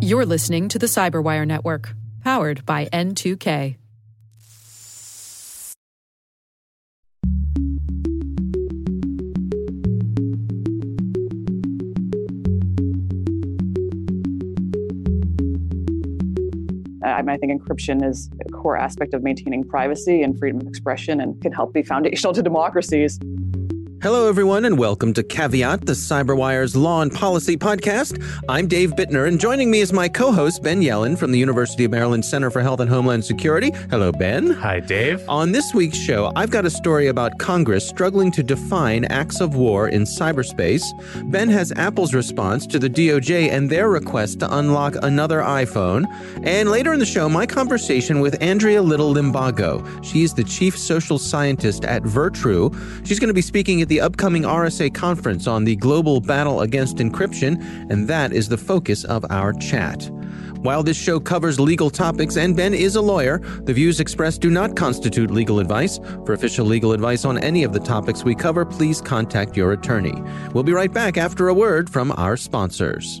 You're listening to the Cyberwire Network, powered by N2K. I, mean, I think encryption is a core aspect of maintaining privacy and freedom of expression and can help be foundational to democracies. Hello, everyone, and welcome to Caveat, the CyberWire's Law and Policy podcast. I'm Dave Bittner, and joining me is my co host, Ben Yelin from the University of Maryland Center for Health and Homeland Security. Hello, Ben. Hi, Dave. On this week's show, I've got a story about Congress struggling to define acts of war in cyberspace. Ben has Apple's response to the DOJ and their request to unlock another iPhone. And later in the show, my conversation with Andrea Little Limbago. She's the chief social scientist at Virtru. She's going to be speaking at the upcoming RSA conference on the global battle against encryption, and that is the focus of our chat. While this show covers legal topics and Ben is a lawyer, the views expressed do not constitute legal advice. For official legal advice on any of the topics we cover, please contact your attorney. We'll be right back after a word from our sponsors.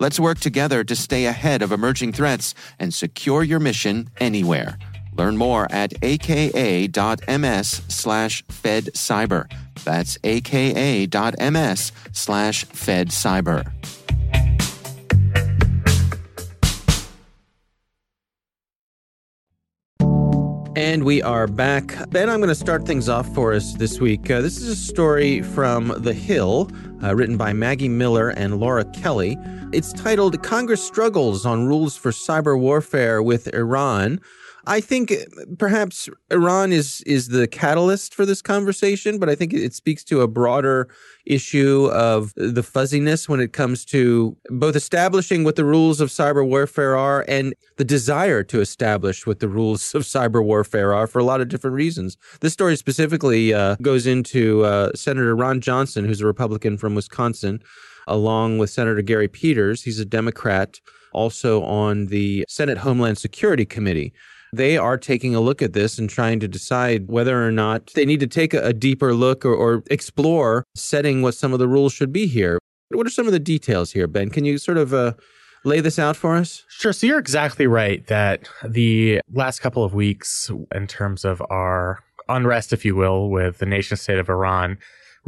Let's work together to stay ahead of emerging threats and secure your mission anywhere. Learn more at aka.ms slash fedcyber. That's aka.ms slash fedcyber. And we are back. Ben, I'm going to start things off for us this week. Uh, this is a story from The Hill, uh, written by Maggie Miller and Laura Kelly. It's titled Congress Struggles on Rules for Cyber Warfare with Iran. I think perhaps Iran is is the catalyst for this conversation, but I think it speaks to a broader issue of the fuzziness when it comes to both establishing what the rules of cyber warfare are and the desire to establish what the rules of cyber warfare are for a lot of different reasons. This story specifically uh, goes into uh, Senator Ron Johnson, who's a Republican from Wisconsin, along with Senator Gary Peters. He's a Democrat also on the Senate Homeland Security Committee. They are taking a look at this and trying to decide whether or not they need to take a, a deeper look or, or explore setting what some of the rules should be here. What are some of the details here, Ben? Can you sort of uh, lay this out for us? Sure. So you're exactly right that the last couple of weeks, in terms of our unrest, if you will, with the nation state of Iran,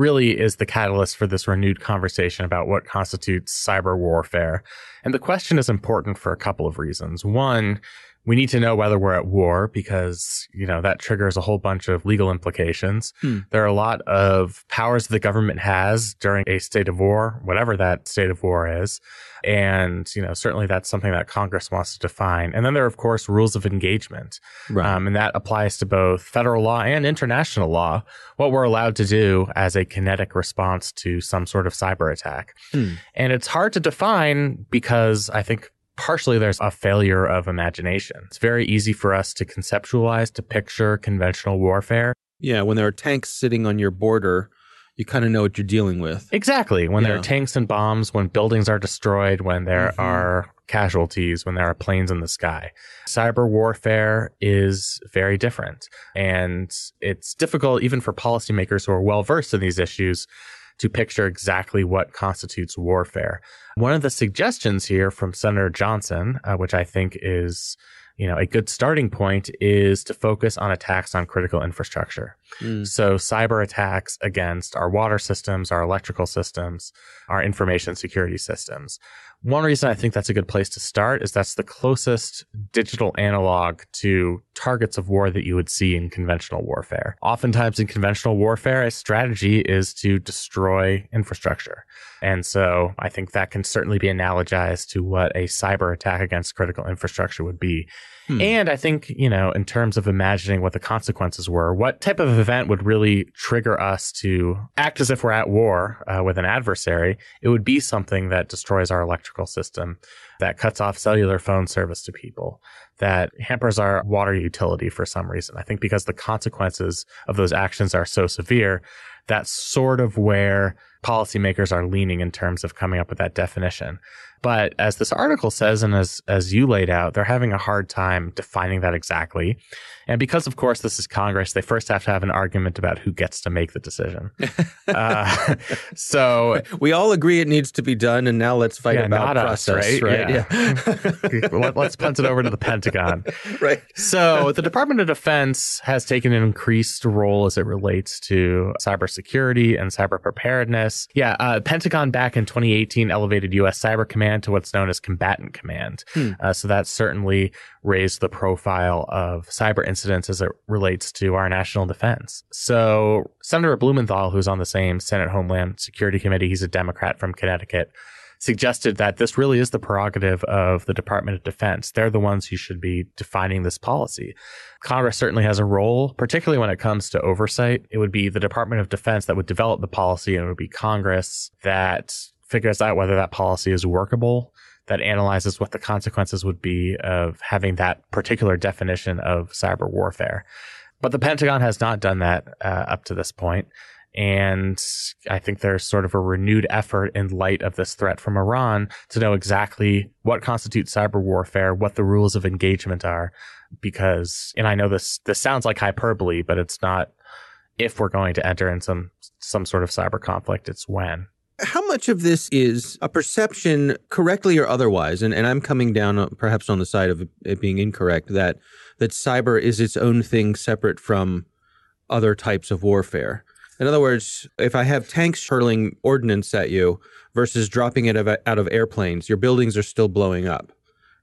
really is the catalyst for this renewed conversation about what constitutes cyber warfare. And the question is important for a couple of reasons. One, we need to know whether we're at war because you know that triggers a whole bunch of legal implications hmm. there are a lot of powers the government has during a state of war whatever that state of war is and you know certainly that's something that congress wants to define and then there are of course rules of engagement right. um, and that applies to both federal law and international law what we're allowed to do as a kinetic response to some sort of cyber attack hmm. and it's hard to define because i think partially there's a failure of imagination. It's very easy for us to conceptualize, to picture conventional warfare. Yeah, when there are tanks sitting on your border, you kind of know what you're dealing with. Exactly. When yeah. there are tanks and bombs, when buildings are destroyed, when there mm-hmm. are casualties, when there are planes in the sky. Cyber warfare is very different. And it's difficult even for policymakers who are well versed in these issues to picture exactly what constitutes warfare. One of the suggestions here from Senator Johnson, uh, which I think is you know, a good starting point is to focus on attacks on critical infrastructure. Mm. So cyber attacks against our water systems, our electrical systems, our information security systems. One reason I think that's a good place to start is that's the closest digital analog to targets of war that you would see in conventional warfare. Oftentimes in conventional warfare, a strategy is to destroy infrastructure. And so I think that can certainly be analogized to what a cyber attack against critical infrastructure would be. Hmm. And I think, you know, in terms of imagining what the consequences were, what type of event would really trigger us to act as if we're at war uh, with an adversary, it would be something that destroys our electrical system, that cuts off cellular phone service to people, that hampers our water utility for some reason. I think because the consequences of those actions are so severe, that's sort of where policymakers are leaning in terms of coming up with that definition. But as this article says, and as, as you laid out, they're having a hard time defining that exactly. And because, of course, this is Congress, they first have to have an argument about who gets to make the decision. uh, so we all agree it needs to be done, and now let's fight yeah, about process, us, right? right? Yeah. Let, us punt it over to the Pentagon. right. So the Department of Defense has taken an increased role as it relates to cybersecurity and cyber preparedness. Yeah, uh, Pentagon back in 2018 elevated U.S. Cyber Command to what's known as Combatant Command. Hmm. Uh, so that certainly raised the profile of cyber incidents as it relates to our national defense. So Senator Blumenthal, who's on the same Senate Homeland Security Committee, he's a Democrat from Connecticut, suggested that this really is the prerogative of the Department of Defense. They're the ones who should be defining this policy. Congress certainly has a role, particularly when it comes to oversight. It would be the Department of Defense that would develop the policy, and it would be Congress that figures out whether that policy is workable that analyzes what the consequences would be of having that particular definition of cyber warfare. But the Pentagon has not done that uh, up to this point. And I think there's sort of a renewed effort in light of this threat from Iran to know exactly what constitutes cyber warfare, what the rules of engagement are. Because, and I know this, this sounds like hyperbole, but it's not if we're going to enter in some, some sort of cyber conflict, it's when. How much of this is a perception, correctly or otherwise, and, and I'm coming down uh, perhaps on the side of it being incorrect, that that cyber is its own thing separate from other types of warfare. In other words, if I have tanks hurling ordnance at you versus dropping it out of airplanes, your buildings are still blowing up,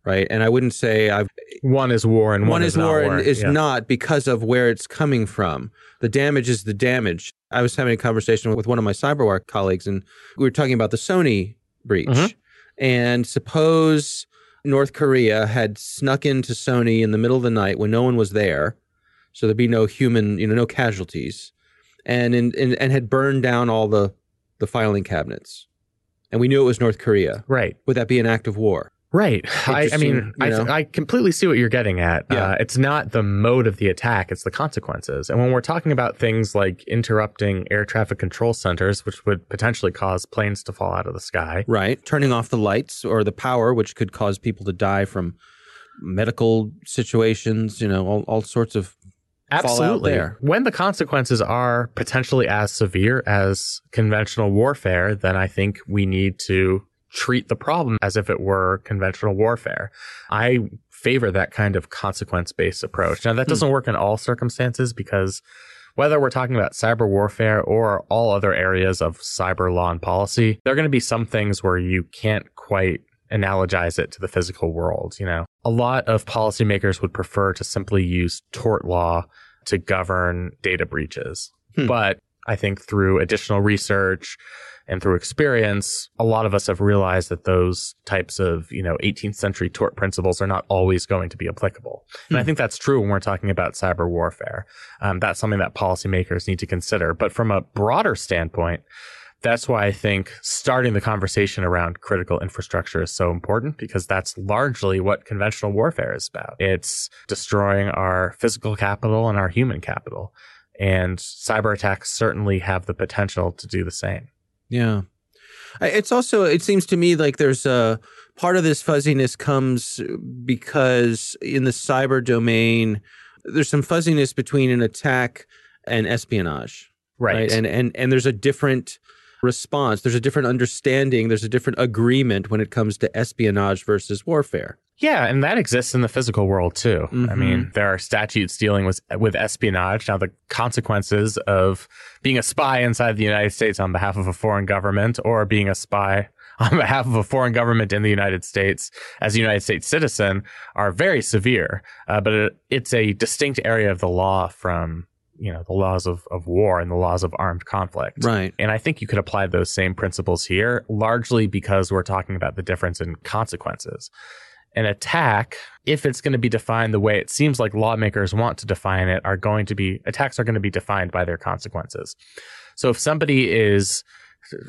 right? And I wouldn't say I've one is war and one, one is, is war, war and is yeah. not because of where it's coming from. The damage is the damage. I was having a conversation with one of my CyberWire colleagues, and we were talking about the Sony breach. Mm-hmm. And suppose North Korea had snuck into Sony in the middle of the night when no one was there, so there'd be no human, you know, no casualties, and in, in, and had burned down all the the filing cabinets, and we knew it was North Korea. Right? Would that be an act of war? Right. I, I, mean, I, I, completely see what you're getting at. Yeah. Uh, it's not the mode of the attack, it's the consequences. And when we're talking about things like interrupting air traffic control centers, which would potentially cause planes to fall out of the sky. Right. Turning off the lights or the power, which could cause people to die from medical situations, you know, all, all sorts of Absolutely. When the consequences are potentially as severe as conventional warfare, then I think we need to treat the problem as if it were conventional warfare. I favor that kind of consequence based approach. Now, that hmm. doesn't work in all circumstances because whether we're talking about cyber warfare or all other areas of cyber law and policy, there are going to be some things where you can't quite analogize it to the physical world. You know, a lot of policymakers would prefer to simply use tort law to govern data breaches. Hmm. But I think through additional research, and through experience, a lot of us have realized that those types of, you know, 18th century tort principles are not always going to be applicable. Hmm. And I hmm. think that's true when we're talking about cyber warfare. Um, that's something that policymakers need to consider. But from a broader standpoint, that's why I think starting the conversation around critical infrastructure is so important because that's largely what conventional warfare is about. It's destroying our physical capital and our human capital. And cyber attacks certainly have the potential to do the same. Yeah. It's also, it seems to me like there's a part of this fuzziness comes because in the cyber domain, there's some fuzziness between an attack and espionage. Right. right. And, and, and there's a different response, there's a different understanding, there's a different agreement when it comes to espionage versus warfare. Yeah, and that exists in the physical world too. Mm-hmm. I mean, there are statutes dealing with with espionage. Now, the consequences of being a spy inside the United States on behalf of a foreign government, or being a spy on behalf of a foreign government in the United States as a United States citizen, are very severe. Uh, but it, it's a distinct area of the law from you know the laws of, of war and the laws of armed conflict right and i think you could apply those same principles here largely because we're talking about the difference in consequences an attack, if it's going to be defined the way it seems like lawmakers want to define it, are going to be attacks are going to be defined by their consequences. So if somebody is,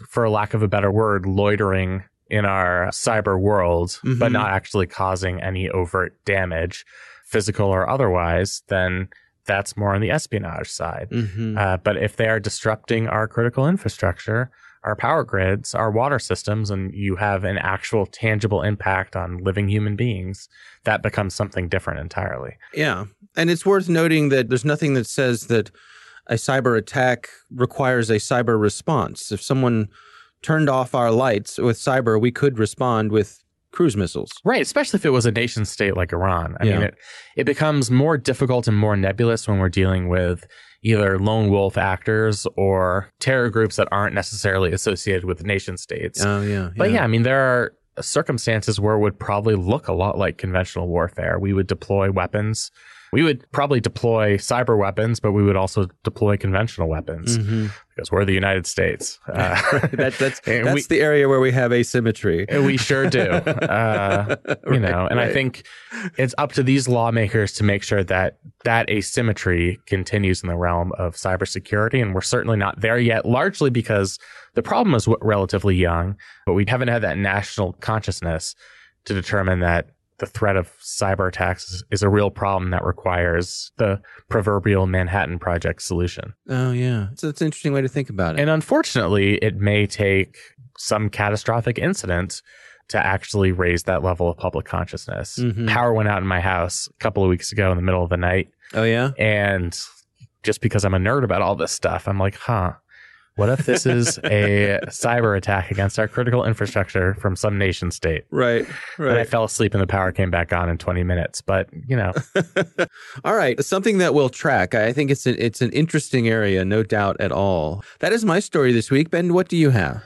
for lack of a better word, loitering in our cyber world, mm-hmm. but not actually causing any overt damage, physical or otherwise, then that's more on the espionage side. Mm-hmm. Uh, but if they are disrupting our critical infrastructure, our power grids, our water systems, and you have an actual tangible impact on living human beings, that becomes something different entirely. Yeah. And it's worth noting that there's nothing that says that a cyber attack requires a cyber response. If someone turned off our lights with cyber, we could respond with cruise missiles. Right, especially if it was a nation state like Iran. I yeah. mean, it, it becomes more difficult and more nebulous when we're dealing with either lone wolf actors or terror groups that aren't necessarily associated with nation states. Oh, yeah, yeah. But yeah, I mean, there are circumstances where it would probably look a lot like conventional warfare. We would deploy weapons we would probably deploy cyber weapons, but we would also deploy conventional weapons mm-hmm. Because we're the United States. Uh, that, that's that's we, the area where we have asymmetry. We sure do. Uh, you right, know, and right. I think it's up to these lawmakers to make sure that that asymmetry continues in the realm of cybersecurity. And we're certainly not there yet, largely because the problem is relatively young, but we haven't had that national consciousness to determine that the threat of cyber attacks is, is, a real problem that requires the proverbial Manhattan Project solution. Oh, yeah. So it's an interesting way to think about it. And unfortunately, it may take some catastrophic incident to actually raise that level of public consciousness. Mm-hmm. Power went out in my house a couple of weeks ago in the middle of the night. Oh, yeah. And just because I'm a nerd about all this stuff, I'm like, huh, what if this is a cyber attack against our critical infrastructure from some nation state? Right, right. And I fell asleep and the power came back on in 20 minutes. But, you know. all right. Something that we'll track. I think it's an, it's an interesting area, no doubt at all. That is my story this week. Ben, what do you have?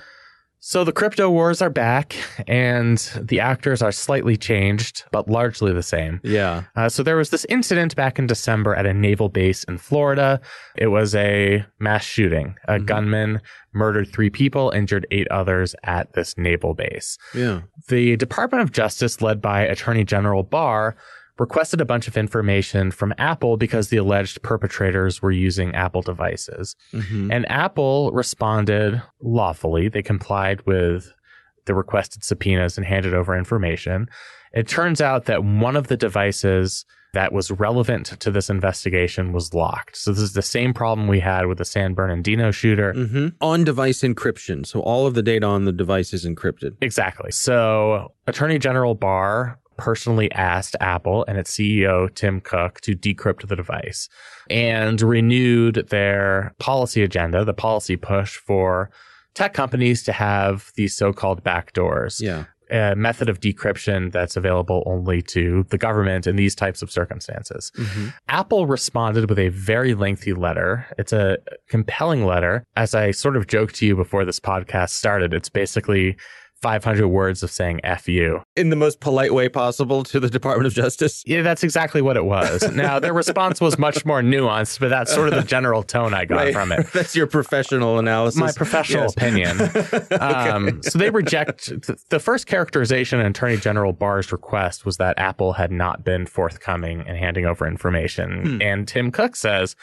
So the crypto wars are back, and the actors are slightly changed, but largely the same. Yeah. Uh, so there was this incident back in December at a naval base in Florida. It was a mass shooting. A mm-hmm. gunman murdered three people, injured eight others at this naval base. Yeah. The Department of Justice, led by Attorney General Barr, requested a bunch of information from Apple because the alleged perpetrators were using Apple devices. Mm-hmm. And Apple responded lawfully. They complied with the requested subpoenas and handed over information. It turns out that one of the devices that was relevant to this investigation was locked. So this is the same problem we had with the San Bernardino shooter. Mm-hmm. On device encryption. So all of the data on the device is encrypted. Exactly. So Attorney General Barr personally asked Apple and its CEO, Tim Cook, to decrypt the device and renewed their policy agenda, the policy push for tech companies to have these so called backdoors. Yeah. A method of decryption that's available only to the government in these types of circumstances. Mm-hmm. Apple responded with a very lengthy letter. It's a compelling letter. As I sort of joked to you before this podcast started, it's basically 500 words of saying F you. In the most polite way possible to the Department of Justice? Yeah, that's exactly what it was. Now, their response was much more nuanced, but that's sort of the general tone I got right. from it. that's your professional analysis. My professional yes. opinion. okay. um, so they reject the first characterization in Attorney General Barr's request was that Apple had not been forthcoming in handing over information. Hmm. And Tim Cook says,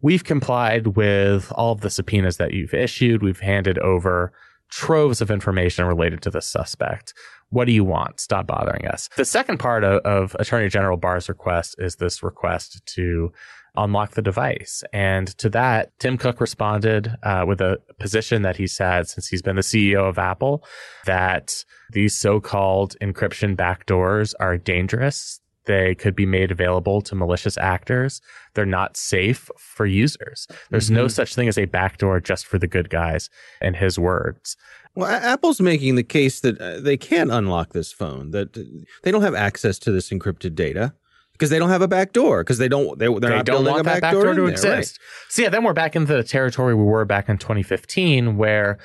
We've complied with all of the subpoenas that you've issued. We've handed over troves of information related to the suspect. What do you want? Stop bothering us. The second part of, of Attorney General Barr's request is this request to unlock the device. And to that, Tim Cook responded uh, with a position that he's had since he's been the CEO of Apple that these so called encryption backdoors are dangerous. They could be made available to malicious actors. They're not safe for users. There's mm-hmm. no such thing as a backdoor just for the good guys, in his words. Well, Apple's making the case that uh, they can't unlock this phone, that they don't have access to this encrypted data because they don't have a back door because they don't they, they're they not don't want a that back, door, door to exist. Right. So yeah, then we're back into the territory we were back in 2015 where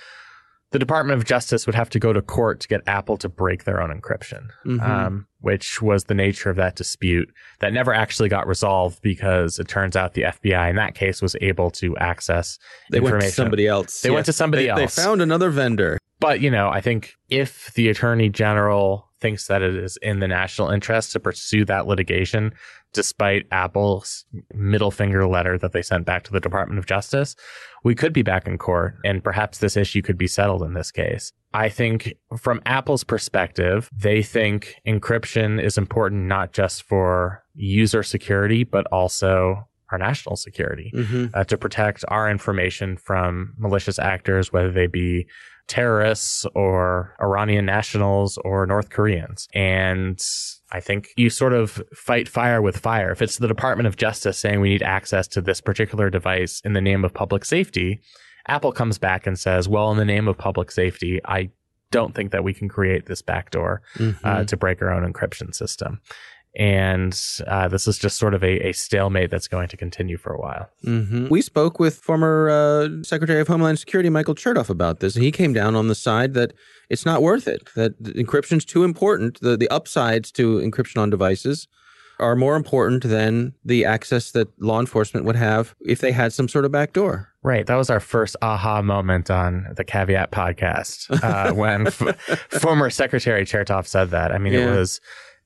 the Department of Justice would have to go to court to get Apple to break their own encryption, mm-hmm. um, which was the nature of that dispute that never actually got resolved because it turns out the FBI in that case was able to access they information. went to somebody else. They yeah. went to somebody they, else. They found another vendor. But, you know, I think if the attorney general thinks that it is in the national interest to pursue that litigation, despite Apple's middle finger letter that they sent back to the Department of Justice, we could be back in court and perhaps this issue could be settled in this case. I think from Apple's perspective, they think encryption is important not just for user security, but also our national security mm-hmm. uh, to protect our information from malicious actors, whether they be terrorists or Iranian nationals or North Koreans. And I think you sort of fight fire with fire. If it's the Department of Justice saying we need access to this particular device in the name of public safety, Apple comes back and says, well, in the name of public safety, I don't think that we can create this backdoor uh, mm-hmm. uh, to break our own encryption system and uh, this is just sort of a, a, stalemate that's going to continue for a while. Mm-hmm. We spoke with former uh, Secretary of Homeland Security Michael Chertoff about this, and he came down on the side that it's not worth it. That encryption's too important. The the upsides to encryption on devices are more important than the access that law enforcement would have if they had some sort of backdoor. Right. That was our first aha moment on the Caveat podcast uh, when f- former Secretary Chertoff said that. I mean, yeah. it was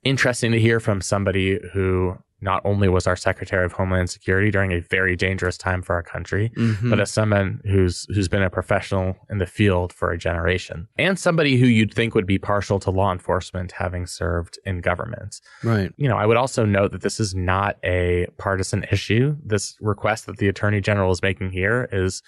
interesting to hear from somebody who not only was our Secretary of Homeland Security during a very dangerous time for our country, mm-hmm. but as someone who's who's been a professional in the field for a generation, and somebody who you'd think would be partial to law enforcement, having served in government. Right. You know, I would also note that this is not a partisan issue. This request that the Attorney General is making here is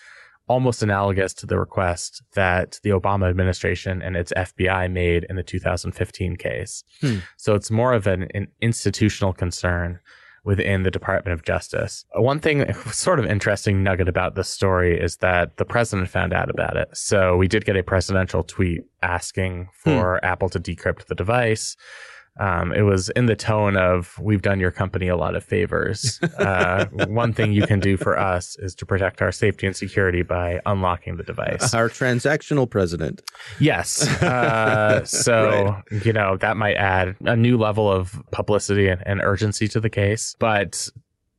almost analogous to the request that the Obama administration and its FBI made in the 2015 case. Hmm. So it's more of an, an, institutional concern within the Department of Justice. One thing, sort of interesting nugget about this story is that the president found out about it. So we did get a presidential tweet asking hmm. for hmm. Apple to decrypt the device. Um, it was in the tone of "We've done your company a lot of favors. Uh, one thing you can do for us is to protect our safety and security by unlocking the device." Our transactional president. Yes. Uh, so right. you know that might add a new level of publicity and, and urgency to the case, but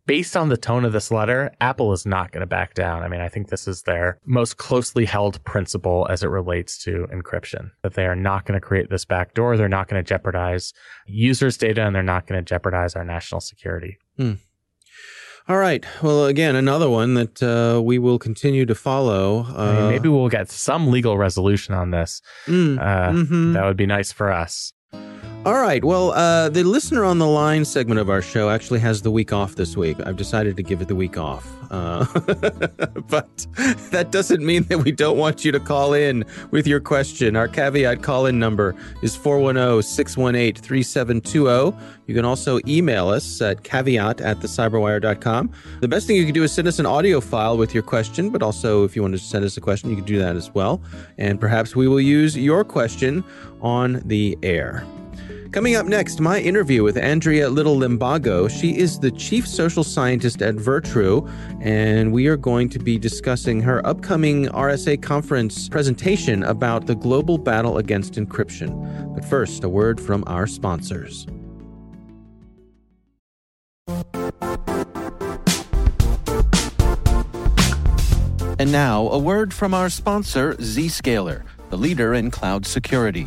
based on the tone of this letter, Apple is not going to back down. I mean, I think this is their most closely held principle as it relates to encryption, that they are not going to create this backdoor. They're not going to jeopardize users' data and they're not going to jeopardize our national security. Hmm. All right. Well, again, another one that uh, we will continue to follow. Uh, I mean, maybe we'll get some legal resolution on this. Mm, uh, mm-hmm. That would be nice for us. All right. Well, uh, the listener on the line segment of our show actually has the week off this week. I've decided to give it the week off. Uh, but that doesn't mean that we don't want you to call in with your question. Our caveat call in number is 410 618 3720. You can also email us at caveat at thecyberwire.com. The best thing you can do is send us an audio file with your question, but also if you want to send us a question, you can do that as well. And perhaps we will use your question on the air. Coming up next, my interview with Andrea Little Limbago. She is the chief social scientist at Virtru, and we are going to be discussing her upcoming RSA conference presentation about the global battle against encryption. But first, a word from our sponsors. And now, a word from our sponsor, Zscaler, the leader in cloud security.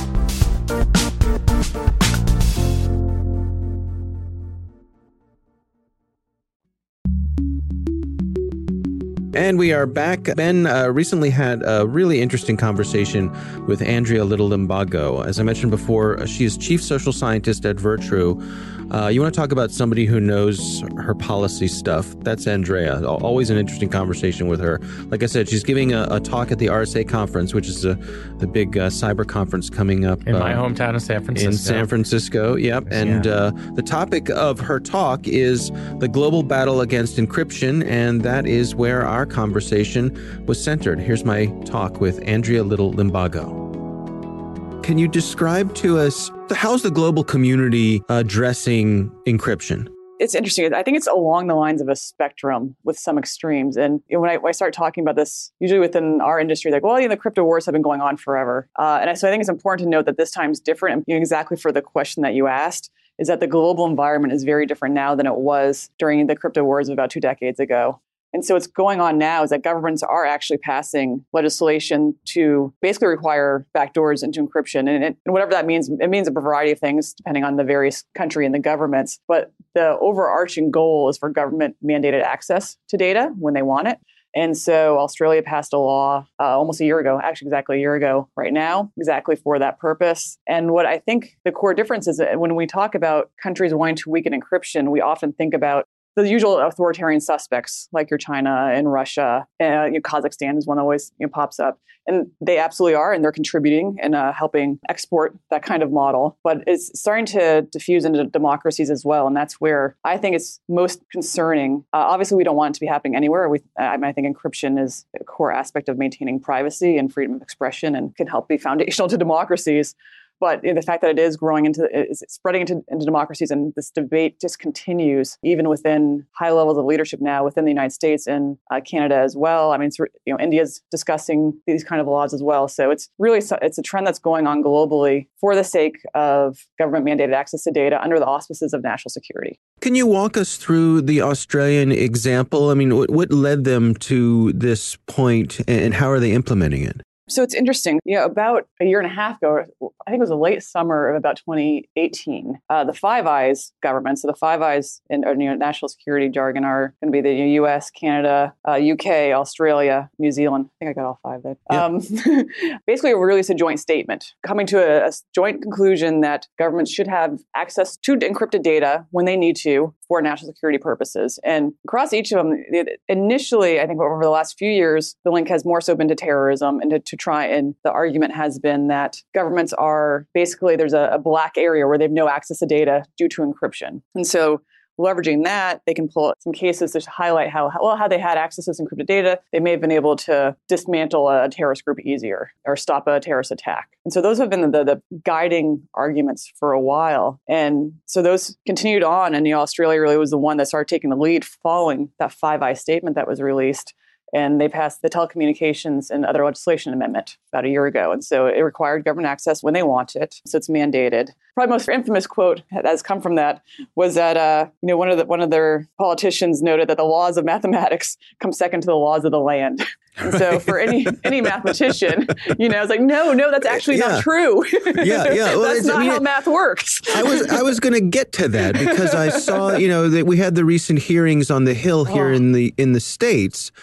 And we are back. Ben uh, recently had a really interesting conversation with Andrea Little Limbago. As I mentioned before, she is chief social scientist at Virtru. Uh, you want to talk about somebody who knows her policy stuff? That's Andrea. Always an interesting conversation with her. Like I said, she's giving a, a talk at the RSA conference, which is a, the big uh, cyber conference coming up in my uh, hometown of San Francisco. In San Francisco, yep. And yeah. Uh, the topic of her talk is the global battle against encryption, and that is where our conversation was centered. Here's my talk with Andrea Little Limbago. Can you describe to us how's the global community addressing encryption? It's interesting. I think it's along the lines of a spectrum with some extremes. And when I, when I start talking about this, usually within our industry, like, well, you know, the crypto wars have been going on forever. Uh, and so I think it's important to note that this time's different. And exactly for the question that you asked, is that the global environment is very different now than it was during the crypto wars of about two decades ago. And so what's going on now is that governments are actually passing legislation to basically require backdoors into encryption. And, it, and, whatever that means, it means a variety of things depending on the various country and the governments. But the overarching goal is for government mandated access to data when they want it. And so Australia passed a law uh, almost a year ago, actually exactly a year ago right now, exactly for that purpose. And what I think the core difference is that when we talk about countries wanting to weaken encryption, we often think about the usual authoritarian suspects like your China and Russia. You know, Kazakhstan is one that always you know, pops up. And they absolutely are, and they're contributing and uh, helping export that kind of model. But it's starting to diffuse into democracies as well. And that's where I think it's most concerning. Uh, obviously, we don't want it to be happening anywhere. We, I, mean, I think encryption is a core aspect of maintaining privacy and freedom of expression and can help be foundational to democracies. But the fact that it is growing into, is spreading into, into democracies, and this debate just continues even within high levels of leadership now within the United States and uh, Canada as well. I mean, you know, India's discussing these kind of laws as well. So it's really it's a trend that's going on globally for the sake of government mandated access to data under the auspices of national security. Can you walk us through the Australian example? I mean, what, what led them to this point, and how are they implementing it? So it's interesting. You know, about a year and a half ago, I think it was the late summer of about 2018, uh, the Five Eyes government, so the Five Eyes in you know, national security jargon are going to be the US, Canada, uh, UK, Australia, New Zealand. I think I got all five there. Yeah. Um, basically, we released a joint statement coming to a, a joint conclusion that governments should have access to encrypted data when they need to for national security purposes. And across each of them, initially, I think over the last few years, the link has more so been to terrorism and to, to try. And the argument has been that governments are basically there's a, a black area where they have no access to data due to encryption. And so leveraging that, they can pull some cases to highlight how, well, how they had access to encrypted data. They may have been able to dismantle a terrorist group easier or stop a terrorist attack. And so those have been the, the guiding arguments for a while. And so those continued on. And you know, Australia really was the one that started taking the lead following that Five Eye statement that was released and they passed the telecommunications and other legislation amendment about a year ago. And so it required government access when they want it. So it's mandated. Probably most infamous quote that has come from that was that uh, you know one of the one of their politicians noted that the laws of mathematics come second to the laws of the land. And so for any any mathematician, you know, it's like, no, no, that's actually yeah. not true. yeah, yeah. Well, that's not I mean, how math works. I was I was going to get to that because I saw, you know, that we had the recent hearings on the Hill here oh. in the in the states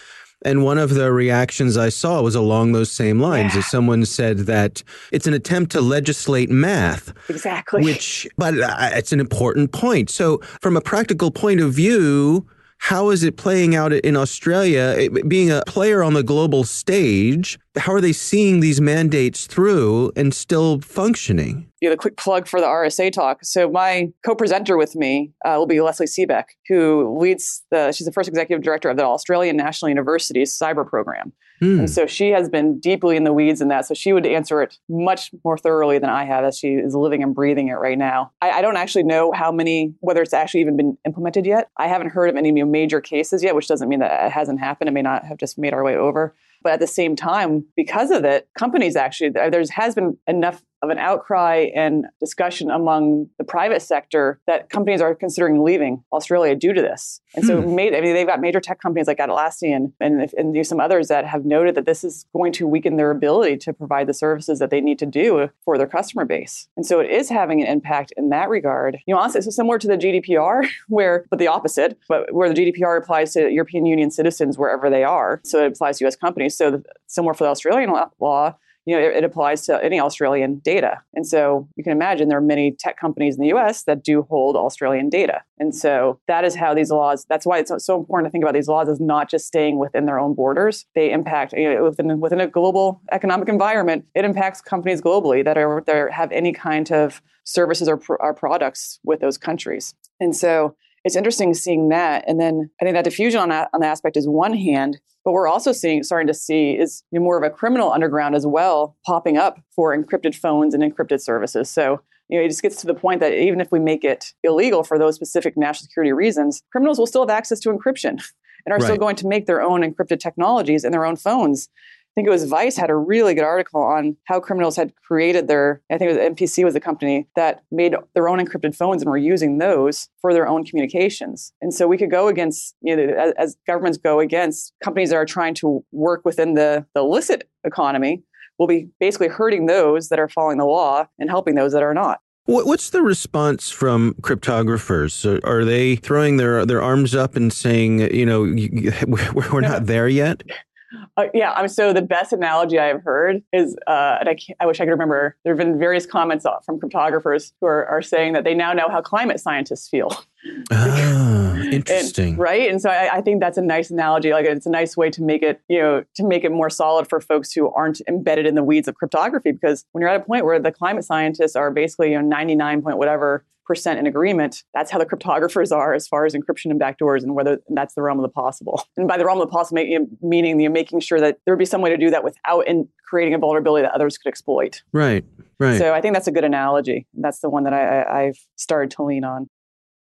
and one of the reactions I saw was along those same lines. Yeah. As someone said that it's an attempt to legislate math. Exactly. Which, but uh, it's an important point. So, from a practical point of view, how is it playing out in Australia? Being a player on the global stage, how are they seeing these mandates through and still functioning? You know, a quick plug for the RSA talk. So my co-presenter with me uh, will be Lesley Seebeck, who leads the. She's the first executive director of the Australian National University's cyber program, hmm. and so she has been deeply in the weeds in that. So she would answer it much more thoroughly than I have, as she is living and breathing it right now. I, I don't actually know how many, whether it's actually even been implemented yet. I haven't heard of any major cases yet, which doesn't mean that it hasn't happened. It may not have just made our way over. But at the same time, because of it, companies actually, there has been enough of an outcry and discussion among the private sector that companies are considering leaving Australia due to this. And so, hmm. made, I mean, they've got major tech companies like Atlassian and, and, some others that have noted that this is going to weaken their ability to provide the services that they need to do for their customer base. And so, it is having an impact in that regard. You know, honestly, it's similar to the GDPR, where, but the opposite, but where the GDPR applies to European Union citizens wherever they are. So, it applies to US companies. So, similar for the Australian law, you know, it, it, applies to any Australian data. And so you can imagine there are many tech companies in the US that do hold Australian data. And so that is how these laws, that's why it's so important to think about these laws as not just staying within their own borders. They impact, you know, within, within a global economic environment, it impacts companies globally that are, that have any kind of services or, or products with those countries. And so it's interesting seeing that. And then I think that diffusion on that on the aspect is one hand, but we're also seeing starting to see is more of a criminal underground as well popping up for encrypted phones and encrypted services. So you know, it just gets to the point that even if we make it illegal for those specific national security reasons, criminals will still have access to encryption and are right. still going to make their own encrypted technologies in their own phones. I think it was Vice had a really good article on how criminals had created their, I think it was MPC was the company that made their own encrypted phones and were using those for their own communications. And so we could go against, you know, as, as governments go against companies that are trying to work within the, the illicit economy, we'll be basically hurting those that are following the law and helping those that are not. What's the response from cryptographers? Are they throwing their their arms up and saying, you know, we're not there yet? Uh, yeah, I'm so the best analogy I've heard is, uh, and I, I wish I could remember. There have been various comments from cryptographers who are, are saying that they now know how climate scientists feel. Ah, interesting. and, right, and so I, I, think that's a nice analogy. Like it's a nice way to make it, you know, to make it more solid for folks who aren't embedded in the weeds of cryptography. Because when you're at a point where the climate scientists are basically, you know, 99 point whatever in agreement. That's how the cryptographers are as far as encryption and backdoors and whether that's the realm of the possible. And by the realm of the possible, meaning you're making sure that there would be some way to do that without in creating a vulnerability that others could exploit. Right, right. So I think that's a good analogy. That's the one that I, I, I've started to lean on.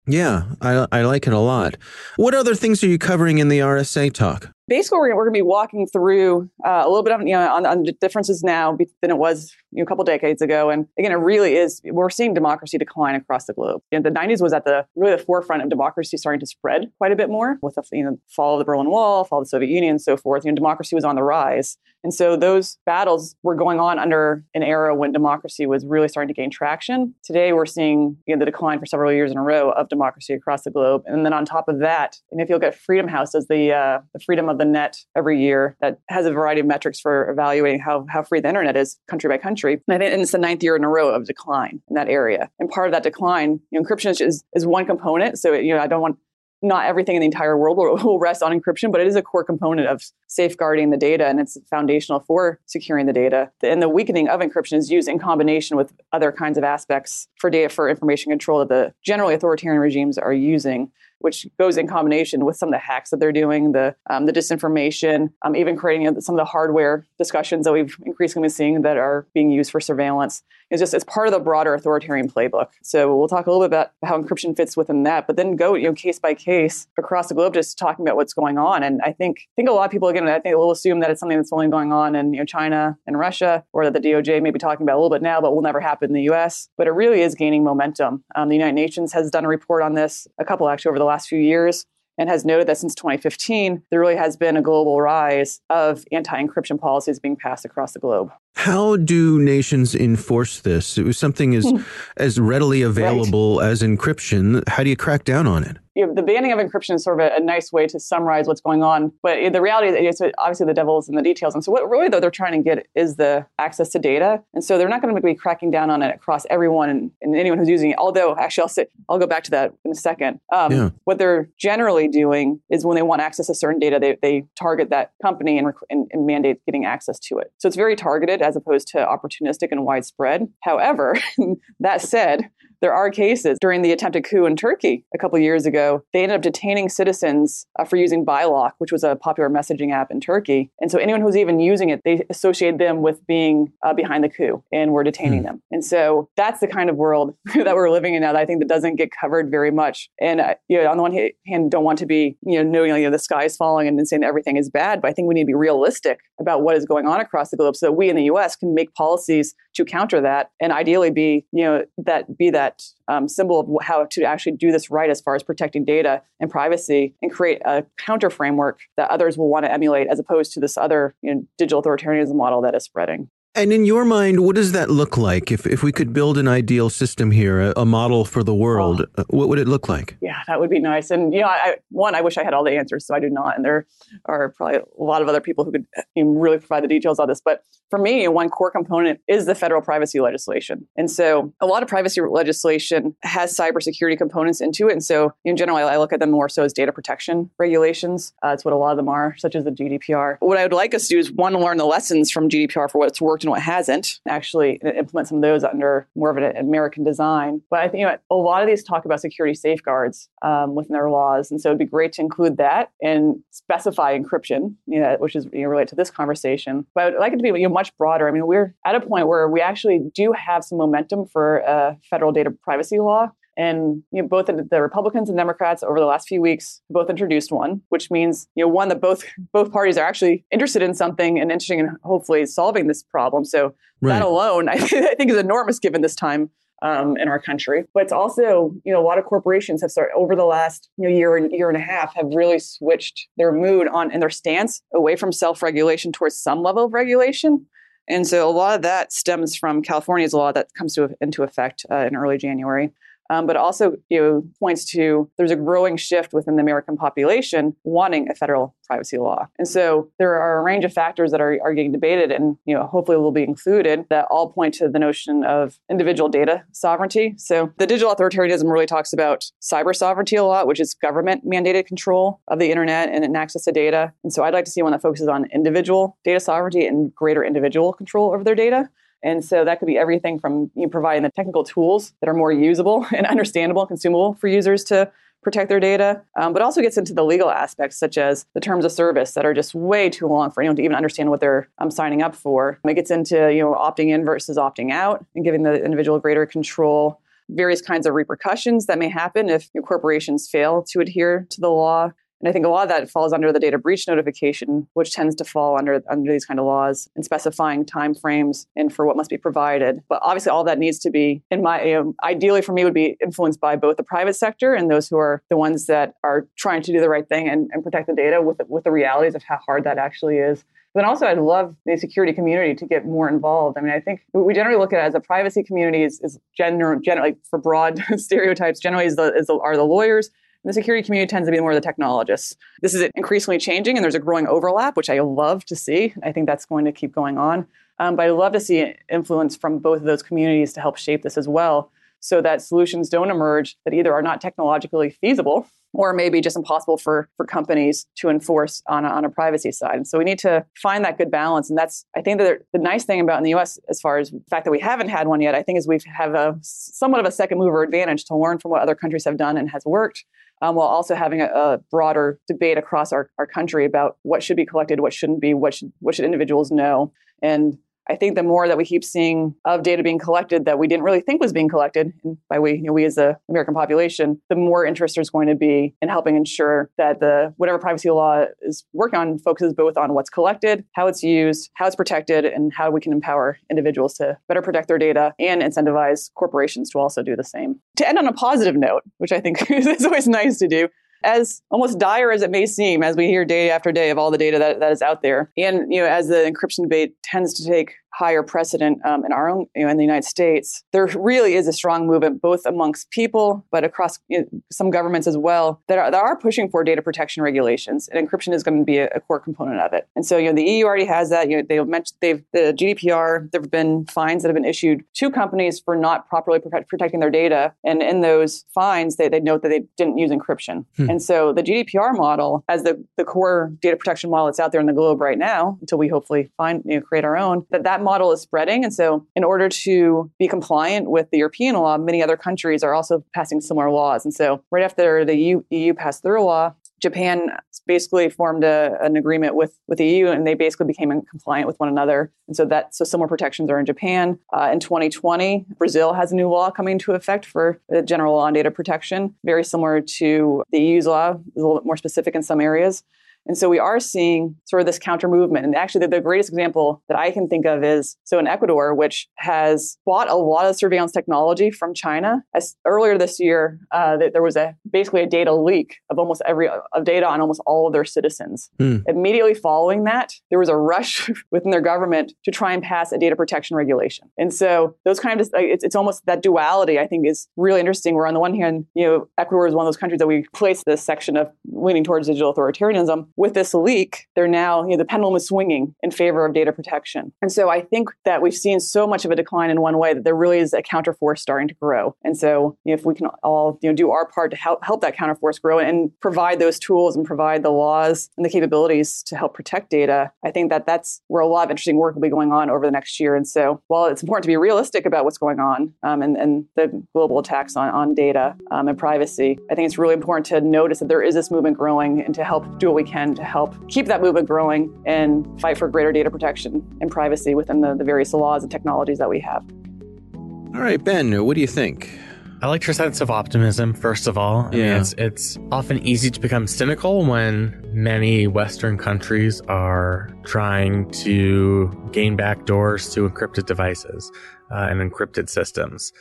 Yeah, I, I like it a lot. What other things are you covering in the RSA talk? Basically we're, we're going to be walking through uh, a little bit of you know on, on the differences now than it was you know, a couple decades ago. And again it really is we're seeing democracy decline across the globe. You know, the 90s was at the really the forefront of democracy starting to spread quite a bit more with the you know, fall of the berlin wall fall of the soviet union and so forth. You know democracy was on the rise. And so those battles were going on under an era when democracy was really starting to gain traction. Today we're seeing you know, the decline for several years in a row of democracy across the globe. And then on top of that and if you look at freedom house as the uh, the freedom of the net every year that has a variety of metrics for evaluating how, how free the internet is country by country. And think it's the ninth year in a row of decline in that area. And part of that decline, you know, encryption is, is one component. So, you know, I don't want not everything in the entire world will, will, rest on encryption, but it is a core component of safeguarding the data and it's foundational for securing the data. And the weakening of encryption is used in combination with other kinds of aspects for data for information control that the generally authoritarian regimes are using which goes in combination with some of the hacks that they're doing, the um, the disinformation, um, even creating some of the hardware discussions that we've increasingly been seeing that are being used for surveillance. It's just it's part of the broader authoritarian playbook. So we'll talk a little bit about how encryption fits within that, but then go you know case by case across the globe, just talking about what's going on. And I think I think a lot of people again, I think will assume that it's something that's only going on in you know China and Russia, or that the DOJ may be talking about a little bit now, but will never happen in the U.S. But it really is gaining momentum. Um, the United Nations has done a report on this, a couple actually over the last few years and has noted that since 2015, there really has been a global rise of anti encryption policies being passed across the globe. How do nations enforce this? It was something as, as readily available right. as encryption. How do you crack down on it? you know, the banning of encryption is sort of a, a, nice way to summarize what's going on. But the reality is, obviously, the devil is in the details. And so, what really though they're trying to get is the access to data. And so, they're not going to be cracking down on it across everyone and, and, anyone who's using it. Although, actually, I'll say I'll go back to that in a second. Um, yeah. What they're generally doing is when they want access to certain data, they, they target that company and, and, and mandate getting access to it. So it's very targeted as opposed to opportunistic and widespread. However, that said, there are cases during the attempted coup in Turkey a couple years ago. They ended up detaining citizens uh, for using Bylock, which was a popular messaging app in Turkey. And so anyone who's even using it, they associated them with being uh, behind the coup and were detaining mm. them. And so that's the kind of world that we're living in now that I think that doesn't get covered very much. And uh, you know, on the one hand, don't want to be you know knowing you know, the sky is falling and saying everything is bad, but I think we need to be realistic about what is going on across the globe so that we in the U.S. can make policies to counter that and ideally be you know that be that that um, symbol of how to actually do this right as far as protecting data and privacy and create a counter framework that others will want to emulate as opposed to this other you know, digital authoritarianism model that is spreading. And in your mind, what does that look like? If, if we could build an ideal system here, a, a model for the world, oh. what would it look like? Yeah, that would be nice. And, you know, I, one, I wish I had all the answers, so I do not. And there are probably a lot of other people who could really provide the details on this. But for me, one core component is the federal privacy legislation. And so a lot of privacy legislation has cybersecurity components into it. And so in general, I look at them more so as data protection regulations. Uh, that's what a lot of them are, such as the GDPR. What I would like us to do is, one, learn the lessons from GDPR for what it's worked worked and what hasn't, actually implement some of those under more of an American design. But I think you know, a lot of these talk about security safeguards um, within their laws. And so it'd be great to include that and specify encryption, you know, which is you know, related to this conversation. But I'd like it to be you know, much broader. I mean, we're at a point where we actually do have some momentum for a federal data privacy law. And you know, both the Republicans and Democrats over the last few weeks both introduced one, which means you know one that both both parties are actually interested in something and interested in hopefully solving this problem. So right. that alone, I, I think, is enormous given this time um, in our country. But it's also, you know, a lot of corporations have started over the last you know, year and year and a half have really switched their mood on and their stance away from self-regulation towards some level of regulation. And so a lot of that stems from California's law that comes to, into effect uh, in early January um, but also you know, points to there's a growing shift within the American population wanting a federal privacy law. And so there are a range of factors that are, are getting debated and you know hopefully will be included that all point to the notion of individual data sovereignty. So the digital authoritarianism really talks about cyber sovereignty a lot, which is government mandated control of the internet and access to data. And so I'd like to see one that focuses on individual data sovereignty and greater individual control over their data. And so that could be everything from you know, providing the technical tools that are more usable and understandable and consumable for users to protect their data, um, but also gets into the legal aspects, such as the terms of service that are just way too long for anyone to even understand what they're um, signing up for. It gets into you know opting in versus opting out and giving the individual greater control. Various kinds of repercussions that may happen if corporations fail to adhere to the law. And I think a lot of that falls under the data breach notification, which tends to fall under under these kind of laws and specifying timeframes and for what must be provided. But obviously, all that needs to be, in my you know, ideally for me, would be influenced by both the private sector and those who are the ones that are trying to do the right thing and, and protect the data with with the realities of how hard that actually is. But also, I'd love the security community to get more involved. I mean, I think we generally look at it as a privacy community is, is general, generally for broad stereotypes. Generally, is the, is the, are the lawyers the security community tends to be more of the technologists. This is increasingly changing, and there's a growing overlap, which I love to see. I think that's going to keep going on. Um, but I love to see influence from both of those communities to help shape this as well, so that solutions don't emerge that either are not technologically feasible or maybe just impossible for, for companies to enforce on a, on a privacy side. And so we need to find that good balance. And that's, I think that the nice thing about in the US, as far as the fact that we haven't had one yet, I think is we have a somewhat of a second mover advantage to learn from what other countries have done and has worked um, while also having a, a, broader debate across our, our country about what should be collected, what shouldn't be, what should, what should individuals know. And I think the more that we keep seeing of data being collected that we didn't really think was being collected, by we, you know, we as the American population, the more interest there's going to be in helping ensure that the whatever privacy law is working on focuses both on what's collected, how it's used, how it's protected, and how we can empower individuals to better protect their data and incentivize corporations to also do the same. To end on a positive note, which I think is always nice to do, as almost dire as it may seem, as we hear day after day of all the data that, that is out there, and you know, as the encryption debate tends to take higher precedent um, in our own, you know, in the United States, there really is a strong movement both amongst people, but across you know, some governments as well that are, that are pushing for data protection regulations, and encryption is going to be a, a, core component of it. And so, you know, the EU already has that. You know, they've mentioned they've the GDPR. There have been fines that have been issued to companies for not properly protect, protecting their data, and in those fines, they, they note that they didn't use encryption. Hmm. And so, the GDPR model, as the the core data protection model that's out there in the globe right now, until we hopefully find you know, create our own, that that model is spreading. And so, in order to be compliant with the European law, many other countries are also passing similar laws. And so, right after the EU, EU passed their law, Japan basically formed a, an agreement with, with the EU, and they basically became compliant with one another. And so that so similar protections are in Japan. Uh, in 2020, Brazil has a new law coming into effect for the general law on data protection, very similar to the EU's law, a little bit more specific in some areas. And so we are seeing sort of this counter movement. And actually, the, the, greatest example that I can think of is so in Ecuador, which has bought a lot of surveillance technology from China. As earlier this year, uh, there was a basically a data leak of almost every of data on almost all of their citizens. Mm. Immediately following that, there was a rush within their government to try and pass a data protection regulation. And so those kind of it's, it's almost that duality I think is really interesting. Where on the one hand, you know, Ecuador is one of those countries that we place this section of leaning towards digital authoritarianism with this leak, they're now, you know, the pendulum is swinging in favor of data protection. And so I think that we've seen so much of a decline in one way that there really is a counterforce starting to grow. And so you know, if we can all, you know, do our part to help help that counterforce grow and provide those tools and provide the laws and the capabilities to help protect data, I think that that's where a lot of interesting work will be going on over the next year. And so while it's important to be realistic about what's going on um, and, and the global attacks on, on data um, and privacy, I think it's really important to notice that there is this movement growing and to help do what we can to help keep that movement growing and fight for greater data protection and privacy within the, the various laws and technologies that we have. All right, Ben, what do you think? I like your sense of optimism, first of all. I yeah. Mean, it's, it's often easy to become cynical when many Western countries are trying to gain back doors to encrypted devices uh, and encrypted systems.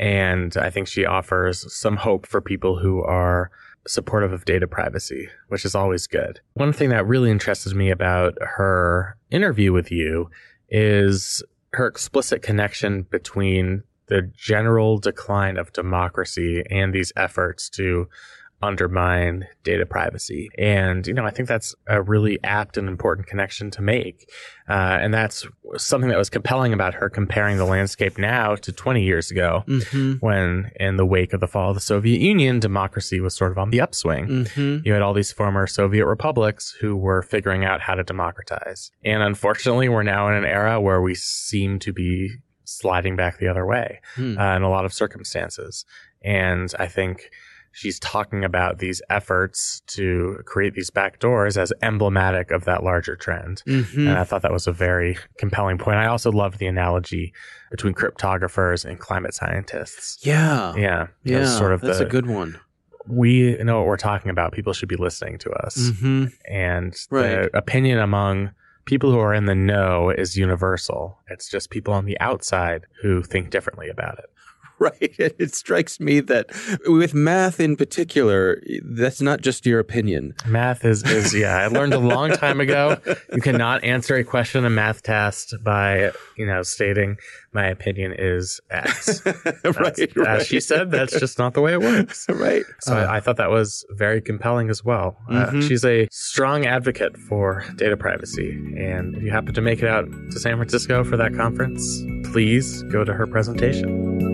And I think she offers some hope for people who are supportive of data privacy, which is always good. One thing that really interested me about her interview with you is her explicit connection between the general decline of democracy and these efforts to undermine data privacy. And, you know, I think that's a really apt and important connection to make. Uh, and that's something that was compelling about her comparing the landscape now to 20 years ago, mm-hmm. when in the wake of the fall of the Soviet Union, democracy was sort of on the upswing. Mm-hmm. You had all these former Soviet republics who were figuring out how to democratize. And unfortunately, we're now in an era where we seem to be sliding back the other way hmm. uh, in a lot of circumstances. And I think she's talking about these efforts to create these back doors as emblematic of that larger trend. Mm-hmm. And I thought that was a very compelling point. I also loved the analogy between cryptographers and climate scientists. Yeah. Yeah. Yeah. Sort of that's the, a good one. We know what we're talking about. People should be listening to us. Mm-hmm. And right. the opinion among people who are in the know is universal. It's just people on the outside who think differently about it. right. It strikes me that with math in particular, that's not just your opinion. Math is, is yeah, I learned a long time ago. You cannot answer a question in a math test by, you know, stating my opinion is X. right, right. As she said, that's just not the way it works. right. So uh, I, thought that was very compelling as well. Uh, mm-hmm. Uh, she's a strong advocate for data privacy. And if you happen to make it out to San Francisco for that conference, please go to her presentation.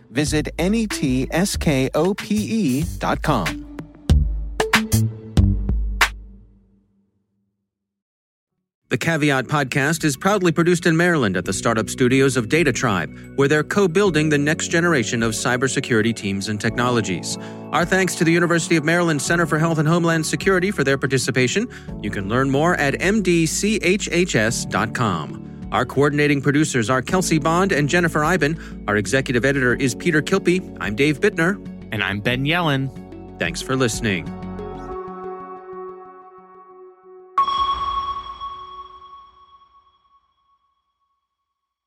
visit netskope.com. The Caveat podcast is proudly produced in Maryland at the startup studios of Data Tribe, where they're co building the next generation of cybersecurity teams and technologies. Our thanks to the University of Maryland Center for Health and Homeland Security for their participation. You can learn more at mdchhs.com. Our coordinating producers are Kelsey Bond and Jennifer Eiben. Our executive editor is Peter Kilpe. I'm Dave Bittner. And I'm Ben Yelin. Thanks for listening.